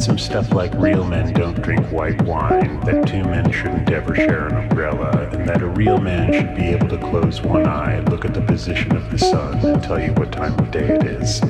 some stuff like real men don't drink white wine, that two men shouldn't ever share an umbrella, and that a real man should be able to close one eye, look at the position of the sun, and tell you what time of day it is.